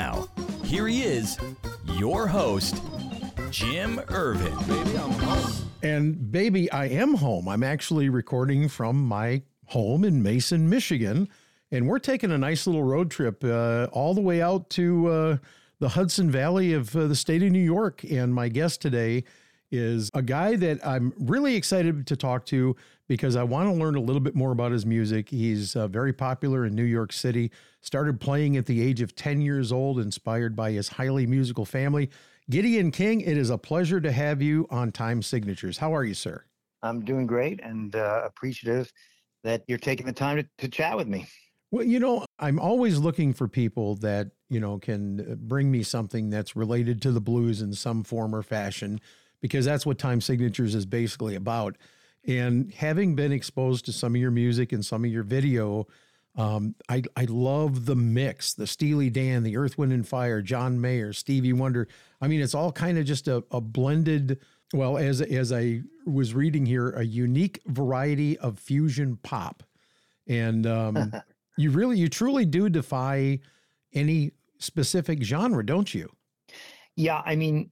now, here he is, your host, Jim Ervin. And baby, I am home. I'm actually recording from my home in Mason, Michigan. And we're taking a nice little road trip uh, all the way out to uh, the Hudson Valley of uh, the state of New York. And my guest today is a guy that I'm really excited to talk to because I want to learn a little bit more about his music. He's uh, very popular in New York City, started playing at the age of 10 years old, inspired by his highly musical family. Gideon King, it is a pleasure to have you on Time Signatures. How are you, sir? I'm doing great and uh, appreciative that you're taking the time to, to chat with me. Well, you know, I'm always looking for people that, you know, can uh, bring me something that's related to the blues in some form or fashion, because that's what Time Signatures is basically about. And having been exposed to some of your music and some of your video, um, I, I love the mix, the Steely Dan, the Earth, Wind, and Fire, John Mayer, Stevie Wonder. I mean, it's all kind of just a, a blended, well, as, as I was reading here, a unique variety of fusion pop. And um, you really, you truly do defy any specific genre, don't you? Yeah, I mean,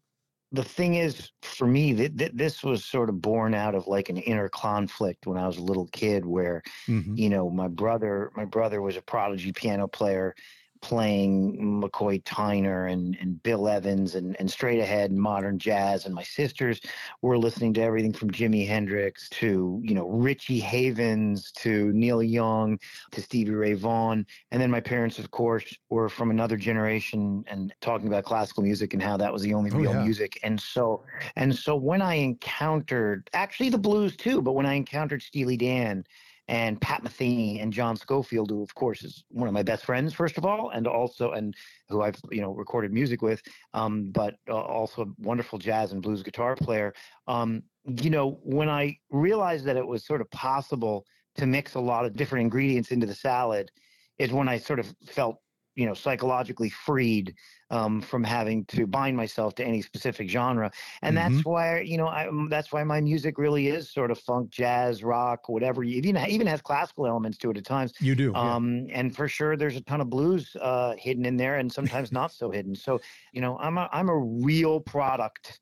the thing is, for me, th- th- this was sort of born out of like an inner conflict when I was a little kid, where Mhm. you know my brother, my brother was a prodigy piano player, playing McCoy Tyner and, and Bill Evans and, and straight ahead modern jazz. And my sisters were listening to everything from Jimi Hendrix to, you know, Richie Havens to Neil Young to Stevie Ray Vaughan. And then my parents, of course, were from another generation and talking about classical music and how that was the only Oh, real yeah. music. And so and so when I encountered actually the blues too, but when I encountered Steely Dan and Pat Metheny and John Scofield, who of course is one of my best friends, first of all, and also and who I've you know recorded music with, um, but uh, also a wonderful jazz and blues guitar player. Um, you know, when I realized that it was sort of possible to mix a lot of different ingredients into the salad, is when I sort of felt you know psychologically freed um, from having to bind myself to any specific genre. And that's why you know I, um, that's why my music really is sort of funk jazz rock whatever it even even has classical elements to it at times. You do. yeah. um, and for sure there's a ton of blues uh, hidden in there and sometimes not so hidden. So you know i'm a, I'm a real product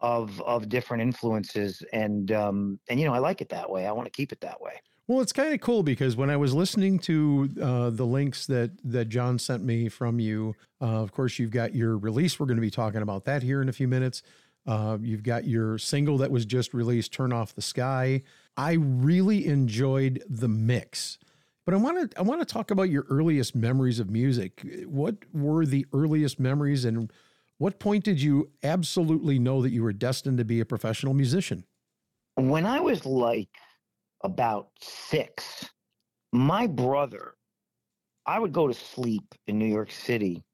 of of different influences and um, and you know i like it that way. I want to keep it that way Well, it's kind of cool because when I was listening to uh, the links that that John sent me from you, uh, of course, you've got your release. We're going to be talking about that here in a few minutes. Uh, you've got your single that was just released, "Turn Off the Sky." I really enjoyed the mix, but I want to I want to talk about your earliest memories of music. What were the earliest memories, and what point did you absolutely know that you were destined to be a professional musician? when I was like about six, my brother, I would go to sleep in New York City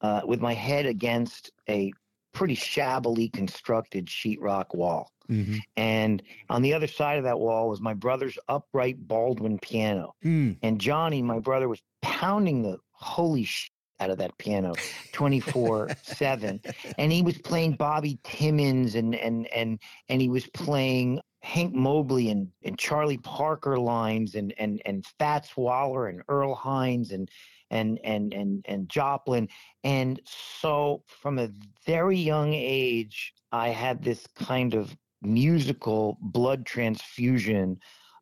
uh, with my head against a pretty shabbily constructed sheetrock wall. Mm-hmm. And on the other side of that wall was my brother's upright Baldwin piano. Mm. And Johnny, my brother, was pounding the holy shit out of that piano 24 7 and he was playing bobby timmons and and and and he was playing hank mobley and and charlie parker lines and and and fats waller and earl hines and and and and and joplin. And so from a very young age i had this kind of musical blood transfusion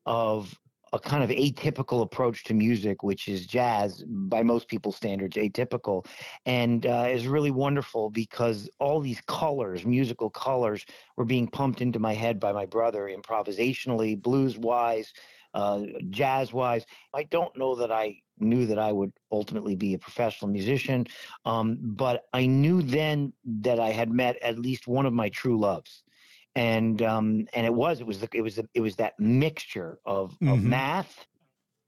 of a kind of atypical approach to music, which is jazz, by most people's standards, atypical, and uh, is really wonderful because all these colors, musical colors, were being pumped into my head by my brother improvisationally, blues wise, uh, jazz wise. I don't know that I knew that I would ultimately be a professional musician, um, but I knew then that I had met at least one of my true loves and um, and it was it was the, it was the, it was that mixture of of Mhm. math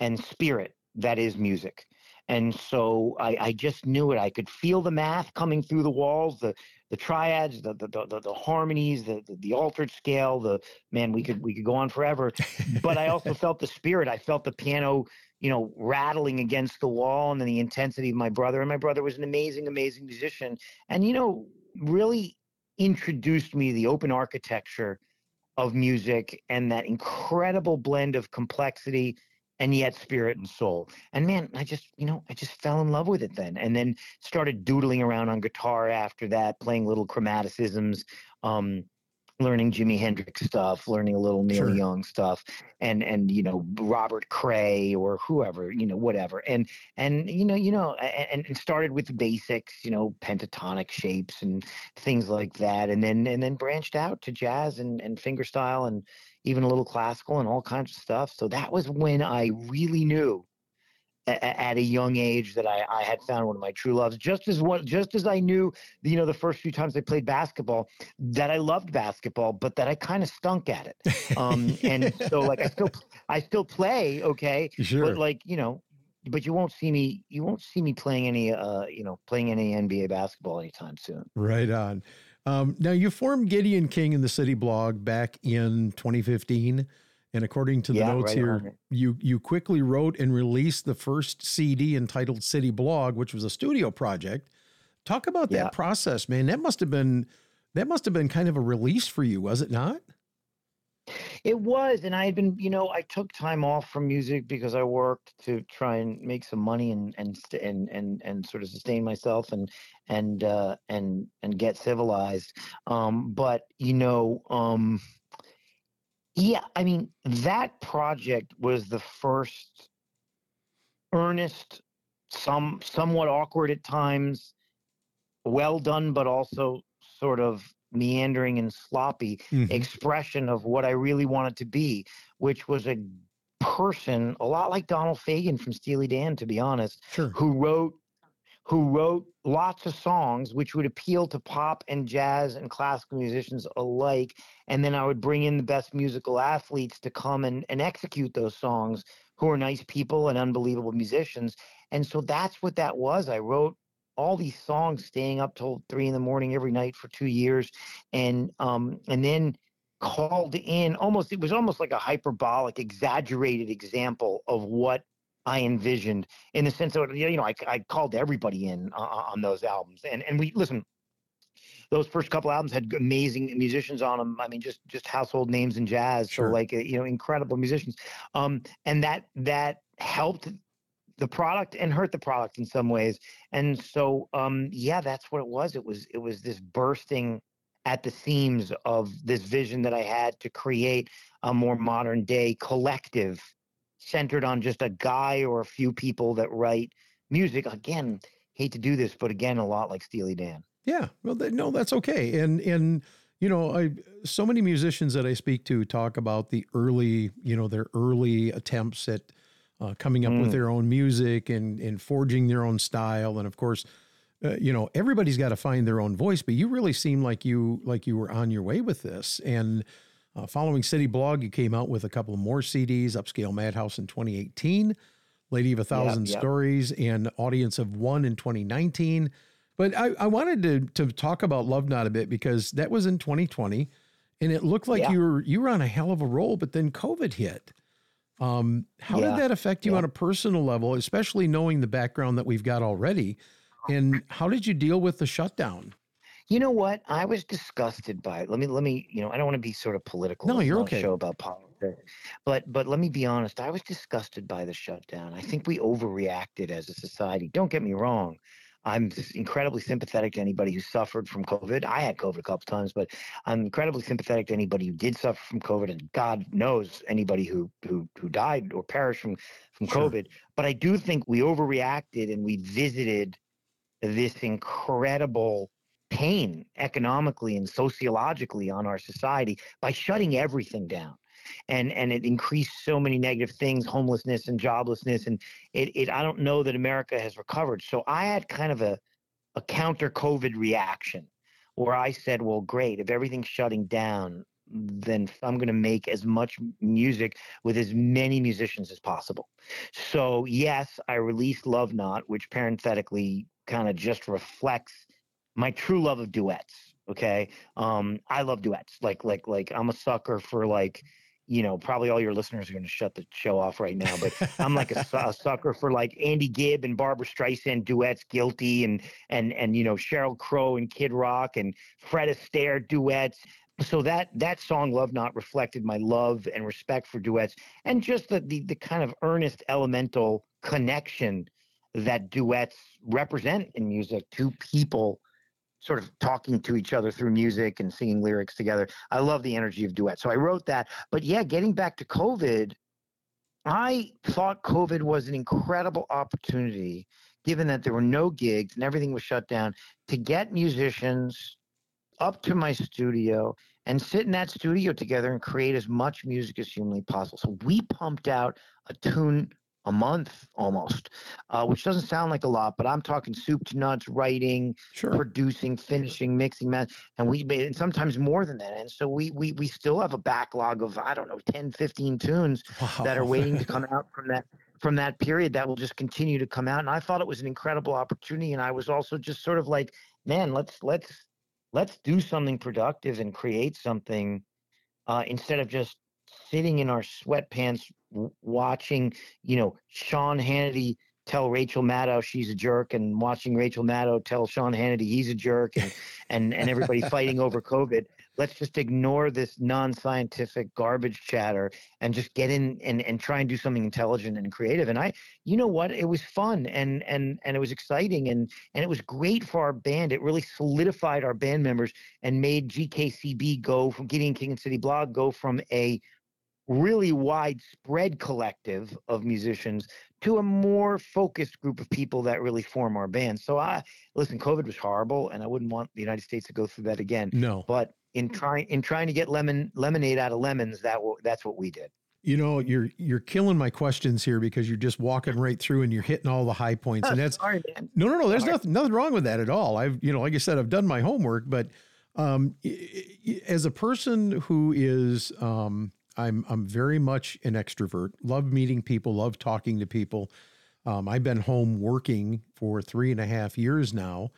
and spirit that is music and so I, I just knew it. I could feel the math coming through the walls, the the triads, the the the, the harmonies, the, the, the altered scale. The man, we could we could go on forever. but I also felt the spirit. I felt the piano, you know, rattling against the wall, and then the intensity of my brother. And my brother was an amazing, amazing musician, and you know, really introduced me the open architecture of music and that incredible blend of complexity and yet spirit and soul. And man, I just, you know, I just fell in love with it then. And then started doodling around on guitar after that, playing little chromaticisms, um, learning Jimi Hendrix stuff, learning a little Neil Sure. Young stuff, and and you know Robert Cray or whoever, you know whatever, and and you know you know and, and started with the basics, you know pentatonic shapes and things like that, and then and then branched out to jazz and and fingerstyle and even a little classical and all kinds of stuff. So that was when I really knew at a young age that I, I had found one of my true loves. Just as what, just as I knew, you know, the first few times I played basketball, that I loved basketball, but that I kind of stunk at it. Um, and so, like, I still, I still play, okay, Sure. but like, you know, but you won't see me, you won't see me playing any, uh, you know, playing any NBA basketball anytime soon. Right on. Um, now you formed Gideon King in the City blog back in 2015, and according to the Yeah, notes right here, you you quickly wrote and released the first CD entitled City Blog, which was a studio project. Talk about that process, man. That must have been that must have been kind of a release for you, was it not? It was, and I had been, you know, I took time off from music because I worked to try and make some money and and and and and sort of sustain myself and and uh, and and get civilized. Um, but you know, um, yeah, I mean, that project was the first earnest, some somewhat awkward at times, well done, but also sort of meandering and sloppy Mhm. expression of what I really wanted to be, which was a person a lot like Donald Fagen from Steely Dan, to be honest, Sure. who wrote who wrote lots of songs which would appeal to pop and jazz and classical musicians alike. And then I would bring in the best musical athletes to come and, and execute those songs who are nice people and unbelievable musicians. And so that's what that was. I wrote all these songs staying up till three in the morning every night for two years. And um and then called in almost it was almost like a hyperbolic, exaggerated example of what I envisioned in the sense that you know I, I called everybody in uh, on those albums and and we listen those first couple albums had amazing musicians on them I mean just just household names in jazz Sure. so like uh, you know incredible musicians um and that that helped the product and hurt the product in some ways and so um yeah that's what it was it was it was this bursting at the seams of this vision that I had to create a more modern day collective centered on just a guy or a few people that write music. Again, hate to do this, but again, a lot like Steely Dan. Yeah, well, th- no, that's okay. And and you know, I so many musicians that I speak to talk about the early, you know, their early attempts at uh, coming up with Mm. their own music and and forging their own style. And of course, uh, you know, everybody's got to find their own voice. But you really seem like you like you were on your way with this. And uh, following City Blog, you came out with a couple more CDs: Upscale Madhouse in 2018, Lady of a Thousand yep. Stories, and Audience of One in 2019. But I, I wanted to to talk about Love Not a bit because that was in 2020, and it looked like Yeah. you were you were on a hell of a roll. But then COVID hit. Um, how Yeah. did that affect you Yeah. on a personal level, especially knowing the background that we've got already? And how did you deal with the shutdown? You know what? I was disgusted by it. Let me let me, you know, I don't want to be sort of political. No, you're okay. Show about politics. But but let me be honest, I was disgusted by the shutdown. I think we overreacted as a society. Don't get me wrong. I'm incredibly sympathetic to anybody who suffered from COVID. I had COVID a couple times, but I'm incredibly sympathetic to anybody who did suffer from COVID, and God knows anybody who who who died or perished from from Sure. COVID. But I do think we overreacted and we visited this incredible pain economically and sociologically on our society by shutting everything down and and it increased so many negative things homelessness and joblessness and it, it i don't know that america has recovered so i had kind of a a counter covid reaction where i said well great if everything's shutting down then I'm going to make as much music with as many musicians as possible. So, yes, I released Love Not, which parenthetically kind of just reflects my true love of duets. Okay. Um, I love duets. Like, like, like I'm a sucker for like, you know, probably all your listeners are going to shut the show off right now, but I'm like a, a, sucker for like Andy Gibb and Barbra Streisand duets, Guilty, and and and you know Sheryl Crow and Kid Rock and Fred Astaire duets. So that that song "Love Not" reflected my love and respect for duets, and just the the, the kind of earnest, elemental connection that duets represent in music to people sort of talking to each other through music and singing lyrics together. I love the energy of duet. So I wrote that. But yeah, getting back to COVID, I thought COVID was an incredible opportunity, given that there were no gigs and everything was shut down, to get musicians up to my studio and sit in that studio together and create as much music as humanly possible. So we pumped out a tune a month almost, uh, which doesn't sound like a lot, but I'm talking soup to nuts, writing, Sure. producing, finishing, mixing, man, and we made and sometimes more than that. And so we we we still have a backlog of I don't know 10, 15 tunes that are waiting to come out from that from that period that will just continue to come out. And I thought it was an incredible opportunity. And I was also just sort of like, man, let's let's let's do something productive and create something uh, instead of just sitting in our sweatpants watching, you know, Sean Hannity tell Rachel Maddow she's a jerk and watching Rachel Maddow tell Sean Hannity he's a jerk and and, and everybody fighting over COVID. Let's just ignore this non-scientific garbage chatter and just get in and, and try and do something intelligent and creative. And I, you know what, it was fun and and and it was exciting and and it was great for our band. It really solidified our band members and made GKCB go from Gideon King and City Blog go from a really widespread collective of musicians to a more focused group of people that really form our band. So I listen, COVID was horrible and I wouldn't want the United States to go through that again. No. But in trying in trying to get lemon lemonade out of lemons, that w- that's what we did. You know, you're you're killing my questions here because you're just walking right through and you're hitting all the high points. And that's Sorry, man. no, no, no. There's Sorry. nothing nothing wrong with that at all. I've you know, like I said, I've done my homework, but um, i- i- as a person who is um, I'm I'm very much an extrovert. Love meeting people. Love talking to people. Um, I've been home working for three and a half years now.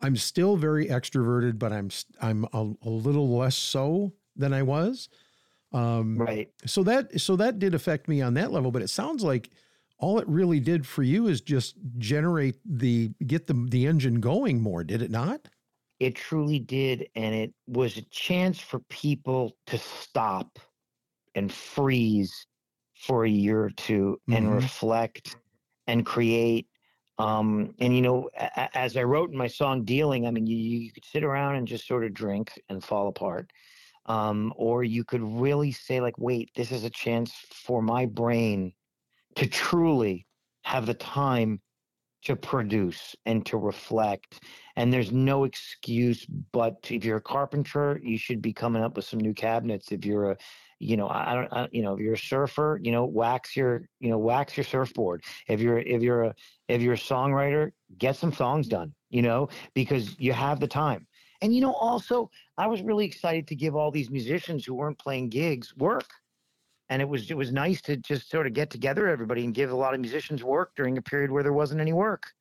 I'm still very extroverted, but I'm I'm a, a little less so than I was. Um, Right. so that so that did affect me on that level, but it sounds like all it really did for you is just generate the get the the engine going more, did it not? It truly did. And it was a chance for people to stop and freeze for a year or 2 and Mhm. reflect and create. Um, and, you know, a- as I wrote in my song Dealing, I mean, you, you could sit around and just sort of drink and fall apart. Um, or you could really say, like, wait, this is a chance for my brain to truly have the time to produce and to reflect. And there's no excuse but if you're a carpenter, you should be coming up with some new cabinets. If you're a, you know, I don't, I, you know, if you're a surfer, you know, wax your, you know, wax your surfboard. If you're, if you're a, if you're a songwriter, get some songs done. You know, because you have the time. And you know, also, I was really excited to give all these musicians who weren't playing gigs work and it was it was nice to just sort of get together everybody and give a lot of musicians work during a period where there wasn't any work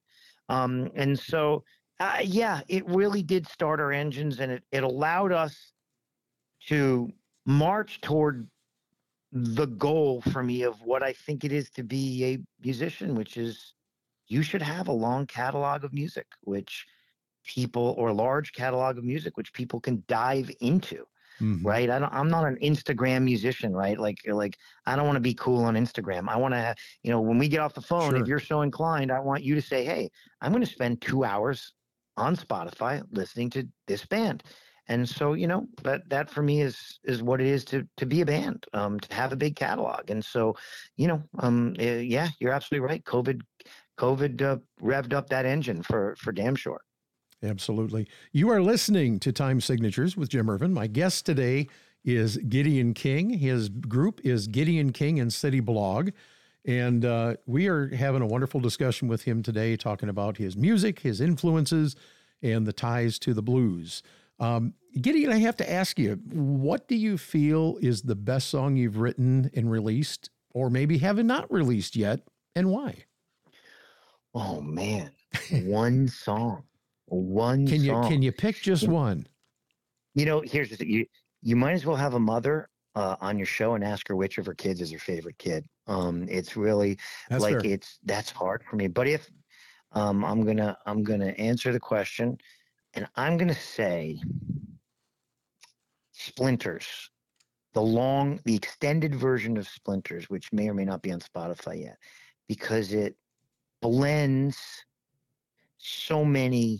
um, and so uh, yeah it really did start our engines and it, it allowed us to march toward the goal for me of what i think it is to be a musician which is you should have a long catalog of music which people or a large catalog of music which people can dive into Mhm. right? I don't, I'm not an Instagram musician, right? Like, like I don't want to be cool on Instagram. I want to, you know, when we get off the phone, Sure. if you're so inclined, I want you to say, hey, I'm going to spend two hours on Spotify listening to this band. And so, you know, that that for me is is what it is to to be a band, um, to have a big catalog. And so, you know, um, eh, yeah, you're absolutely right. COVID, COVID uh, revved up that engine for for damn sure. Absolutely. You are listening to Time Signatures with Jim Ervin. My guest today is Gideon King. His group is Gideon King and City Blog. And uh, we are having a wonderful discussion with him today, talking about his music, his influences, and the ties to the blues. Um, Gideon, I have to ask you, what do you feel is the best song you've written and released, or maybe haven't not released yet, and why? Oh man, one song, one. Can you song. can you pick just one? You know, here's the thing. You you might as well have a mother uh, on your show and ask her which of her kids is her favorite kid. Um, it's really That's like fair. it's that's hard for me. But if um, I'm gonna I'm gonna answer the question, and I'm gonna say Splinters, the long the extended version of Splinters, which may or may not be on Spotify yet, because it blends so many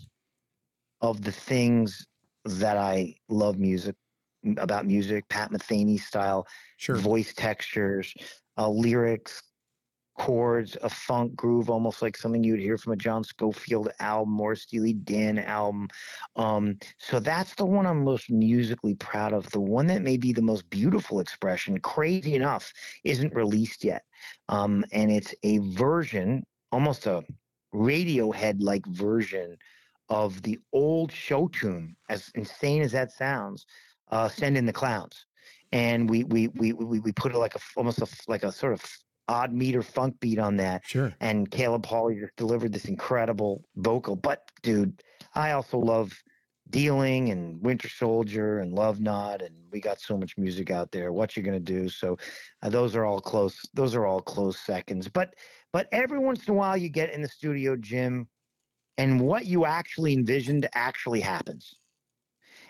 of the things that I love music about music, Pat Metheny style Sure. voice textures, uh, lyrics, chords, a funk groove, almost like something you'd hear from a John Scofield album or a Steely Dan album. Um, so that's the one I'm most musically proud of. The one that may be the most beautiful expression, crazy enough, isn't released yet. Um, and it's a version, almost a Radiohead like version of the old show tune, as insane as that sounds, uh, Send in the Clowns and we we we we, we put it like a almost a, like a sort of odd meter funk beat on that Sure. and caleb hawley just delivered this incredible vocal but dude i also love dealing and winter soldier and love not and we got so much music out there what you're gonna do so uh, those are all close those are all close seconds but but every once in a while you get in the studio jim and what you actually envisioned actually happens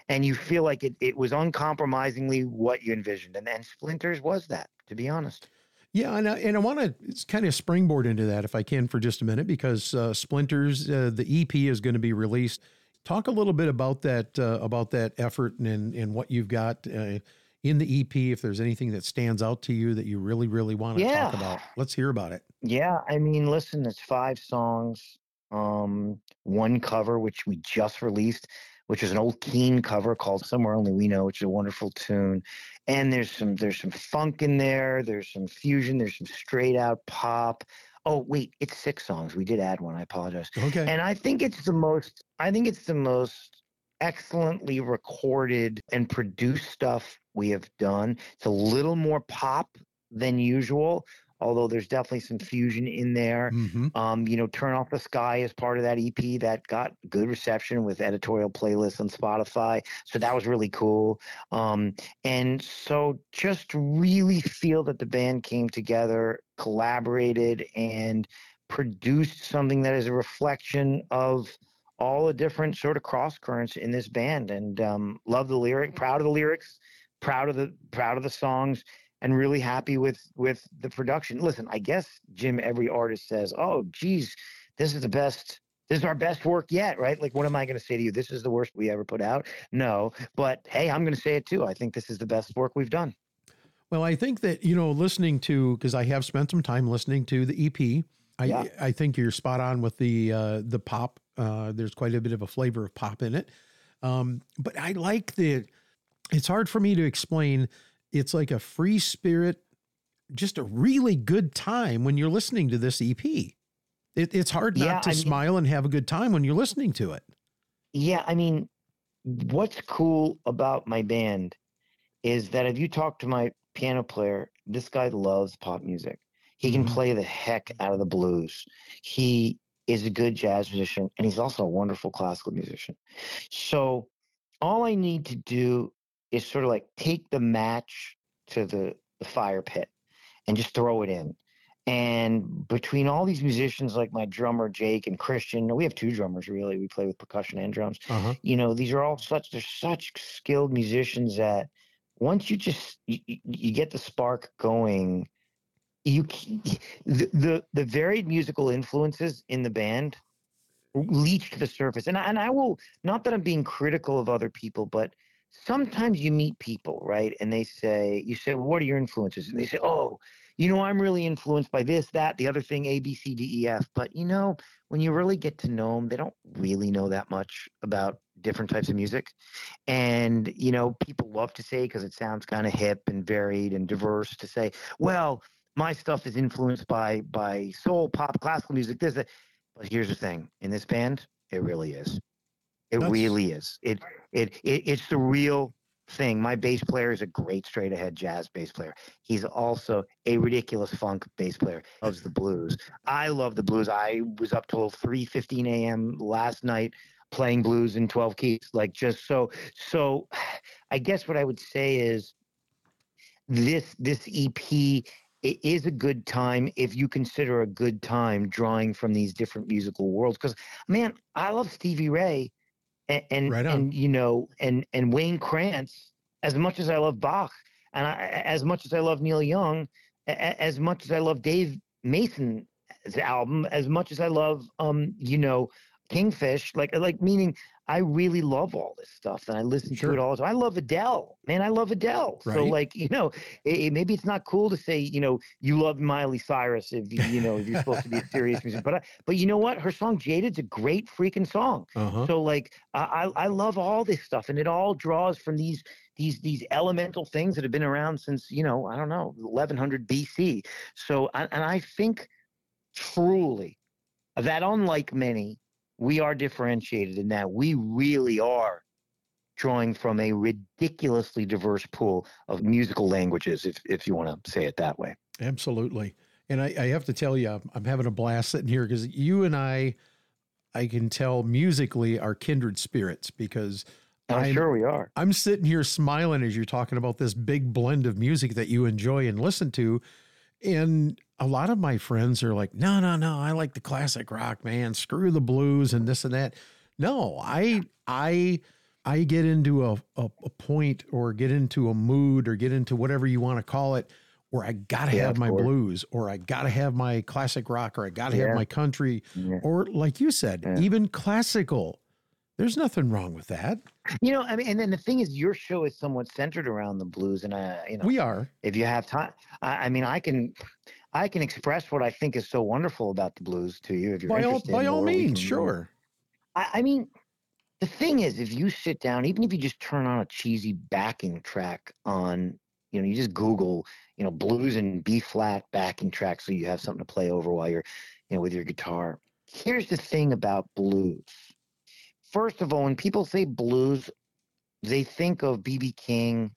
and you feel like it, it was uncompromisingly what you envisioned. And then Splinters was that, to be honest. Yeah, and I, and I want to kind of springboard into that if I can for just a minute because uh, Splinters, uh, the EP is going to be released. Talk a little bit about that uh, about that effort and and what you've got uh, in the EP. If there's anything that stands out to you that you really really want to Yeah. talk about, let's hear about it. Yeah, I mean, listen, it's five songs, um, one cover which we just released, which is an old Keane cover called "Somewhere Only We Know," which is a wonderful tune. And there's some there's some funk in there. There's some fusion. There's some straight out pop. Oh wait, it's six songs. We did add one. I apologize. Okay. And I think it's the most I think it's the most excellently recorded and produced stuff we have done. It's a little more pop than usual, although there's definitely some fusion in there. hmm Um, you know, Turn Off the Sky is part of that EP that got good reception with editorial playlists on Spotify. So that was really cool. Um, and so just really feel that the band came together, collaborated, and produced something that is a reflection of all the different sort of cross currents in this band. And um, love the lyric, proud of the lyrics, proud of the proud of the songs and really happy with with the production. Listen, I guess Jim, every artist says, "Oh, geez, this is the best. This is our best work yet." Right? Like, what am I going to say to you? This is the worst we ever put out. No, but hey, I'm going to say it too. I think this is the best work we've done. Well, I think that you know, listening to because I have spent some time listening to the EP. I Yeah. I think you're spot on with the uh, the pop. Uh, there's quite a bit of a flavor of pop in it, um, but I like the. It's hard for me to explain. It's like a free spirit, just a really good time when you're listening to this EP. It, it's hard not Yeah, to I mean- smile and have a good time when you're listening to it. Yeah, I mean, what's cool about my band is that if you talk to my piano player, this guy loves pop music. He can Mhm. play the heck out of the blues. He is a good jazz musician and he's also a wonderful classical musician. So all I need to do is sort of like take the match to the, the fire pit and just throw it in. And between all these musicians like my drummer Jake and Christian, we have two drummers really. We play with percussion and drums Uh-huh. you know these are all such they're such skilled musicians that once you just you, you- get the spark going you the, the the varied musical influences in the band leach to the surface and I, and I will not that I'm being critical of other people but sometimes you meet people right and they say you say well, what are your influences? And they mm-hmm. say oh you know I'm really influenced by this that the other thing A B C D E F. But you know when you really get to know them they don't really know that much about different types of music. And you know people love to say because it sounds kind of hip and varied and diverse to say well my stuff is influenced by by soul pop classical music this that. But here's the thing in this band it really is It That's- really is. It, it it it's the real thing. My bass player is a great straight ahead jazz bass player. He's also a ridiculous funk bass player. Loves the blues. I love the blues. I was up till 3:15 a.m. last night playing blues in 12 keys. Like just so so I guess what I would say is this this EP it is a good time if you consider a good time drawing from these different musical worlds because man i love stevie ray and and, Right and you know and and wayne krantz as much as i love bach and I, as much as i love neil young a- as much as i love dave mason's album as much as i love um you know kingfish like like meaning I really love all this stuff and I listen Sure. to it all. the time. I love Adele, man. I love Adele. So like you know, it, it- maybe it's not cool to say you know you love Miley Cyrus if you, you know if you're supposed to be a serious music, but I, but you know what? Her song Jaded's a great freaking song. Uh-huh. So like I I I love all this stuff and it all draws from these these these elemental things that have been around since you know I don't know 1100 BC. So and I think truly that unlike many we are differentiated in that we really are drawing from a ridiculously diverse pool of musical languages, if if you want to say it that way. Absolutely. And I, I have to tell you, I'm- I'm having a blast sitting here because you and I, I can tell musically are kindred spirits because I'm, I'm- sure we are. I'm sitting here smiling as you're talking about this big blend of music that you enjoy and listen to. And a lot of my friends are like, no, no, no, I like the classic rock, man. Screw the blues and this and that. No, I, I, I get into a, a, a point or get into a mood or get into whatever you want to call it where I got to Yeah, have my course. blues or I got to have my classic rock or I got to Yeah. have my country Yeah. or like you said, even classical. There's nothing wrong with that. You know, I mean, and then the thing is, your show is somewhat centered around the blues, and I, you know, We are. if you have time, I, I mean, I can, I can express what I think is so wonderful about the blues to you if you're By all, by all means, sure. I, I mean, the thing is, if you sit down, even if you just turn on a cheesy backing track on, you know, you just Google, you know, blues and B flat backing track, so you have something to play over while you're, you know, with your guitar. Here's the thing about blues. First of all, when people say blues, they think of BB King,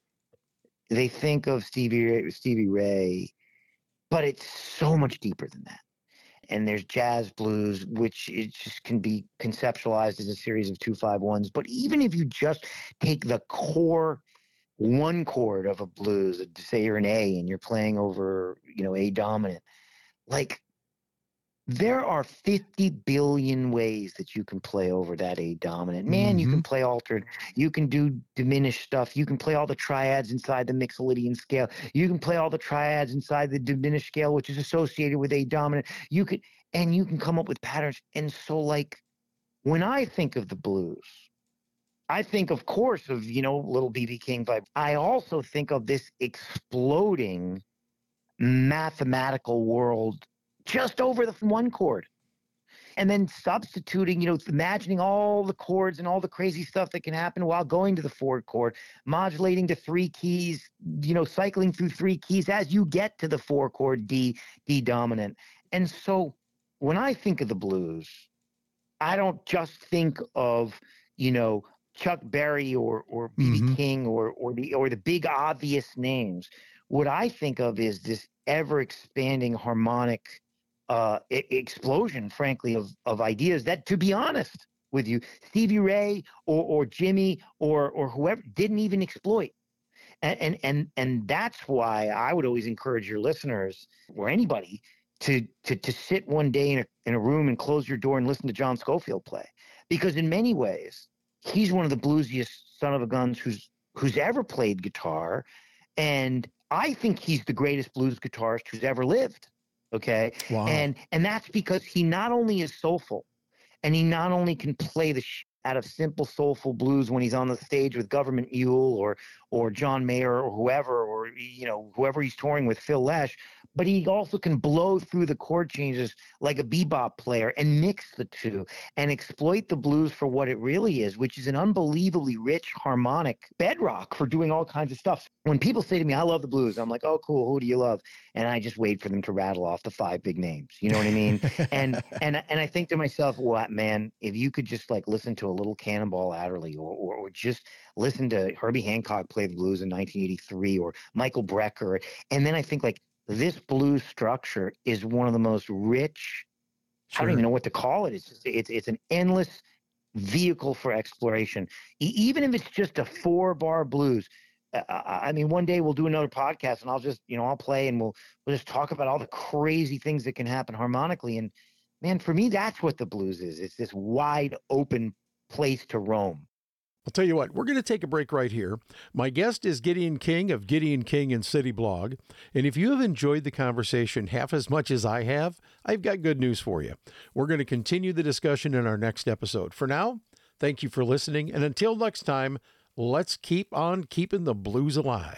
they think of Stevie Ray, Stevie Ray, but it's so much deeper than that and there's jazz blues, which it just can be conceptualized as a series of two five ones. But even if you just take the core one chord of a blues, say you're an A and you're playing over, you know, A dominant, like there are 50 billion ways that you can play over that A dominant. Man, you can mm-hmm. play altered, you can do diminished stuff, you can play all the triads inside the Mixolydian scale, you can play all the triads inside the diminished scale, which is associated with A dominant. You could, and you can come up with patterns. And so, like, when I think of the blues, I think, of course, of, you know, little BB King vibe. I also think of this exploding mathematical world just over the one chord. And then substituting, you know, imagining all the chords and all the crazy stuff that can happen while going to the fourth chord, modulating to three keys, you know, cycling through three keys as you get to the four chord D, D dominant. And so when I think of the blues, I don't just think of, you know, Chuck Berry or or BB Mhm. King or or the or the big obvious names. What I think of is this ever expanding harmonic uh, explosion, frankly, of of ideas that, to be honest with you, Stevie Ray or or Jimmy or or whoever didn't even exploit. And and and, and that's why I would always encourage your listeners or anybody to to to sit one day in a in a room and close your door and listen to John Scofield play, because in many ways he's one of the bluesiest son of a guns who's who's ever played guitar, and I think he's the greatest blues guitarist who's ever lived. Okay, Wow. and and that's because he not only is soulful, and he not only can play the sh- out of simple soulful blues when he's on the stage with Government Mule or or John Mayer or whoever or you know whoever he's touring with Phil Lesh, but he also can blow through the chord changes like a bebop player and mix the two and exploit the blues for what it really is, which is an unbelievably rich harmonic bedrock for doing all kinds of stuff. When people say to me, "I love the blues," I'm like, "Oh, cool. Who do you love?" And I just wait for them to rattle off the five big names. You know what I mean? and and and I think to myself, "What man? If you could just like listen to a little Cannonball Adderley or, or, or just listen to Herbie Hancock play the blues in 1983 or Michael Brecker. And then I think like this blues structure is one of the most rich. I don't even know what to call it. It's just, it's it's an endless vehicle for exploration. E- even if it's just a four bar blues. Uh, I mean, one day we'll do another podcast, and I'll just you know I'll play and we'll we'll just talk about all the crazy things that can happen harmonically. And man, for me, that's what the blues is. It's this wide open place to roam. I'll tell you what, we're going to take a break right here. My guest is Gideon King of Gideon King and City Blog. And if you have enjoyed the conversation half as much as I have, I've got good news for you. We're going to continue the discussion in our next episode. For now, thank you for listening. And until next time, let's keep on keeping the blues alive.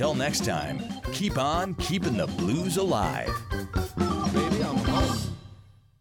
Until next time, keep on keeping the blues alive.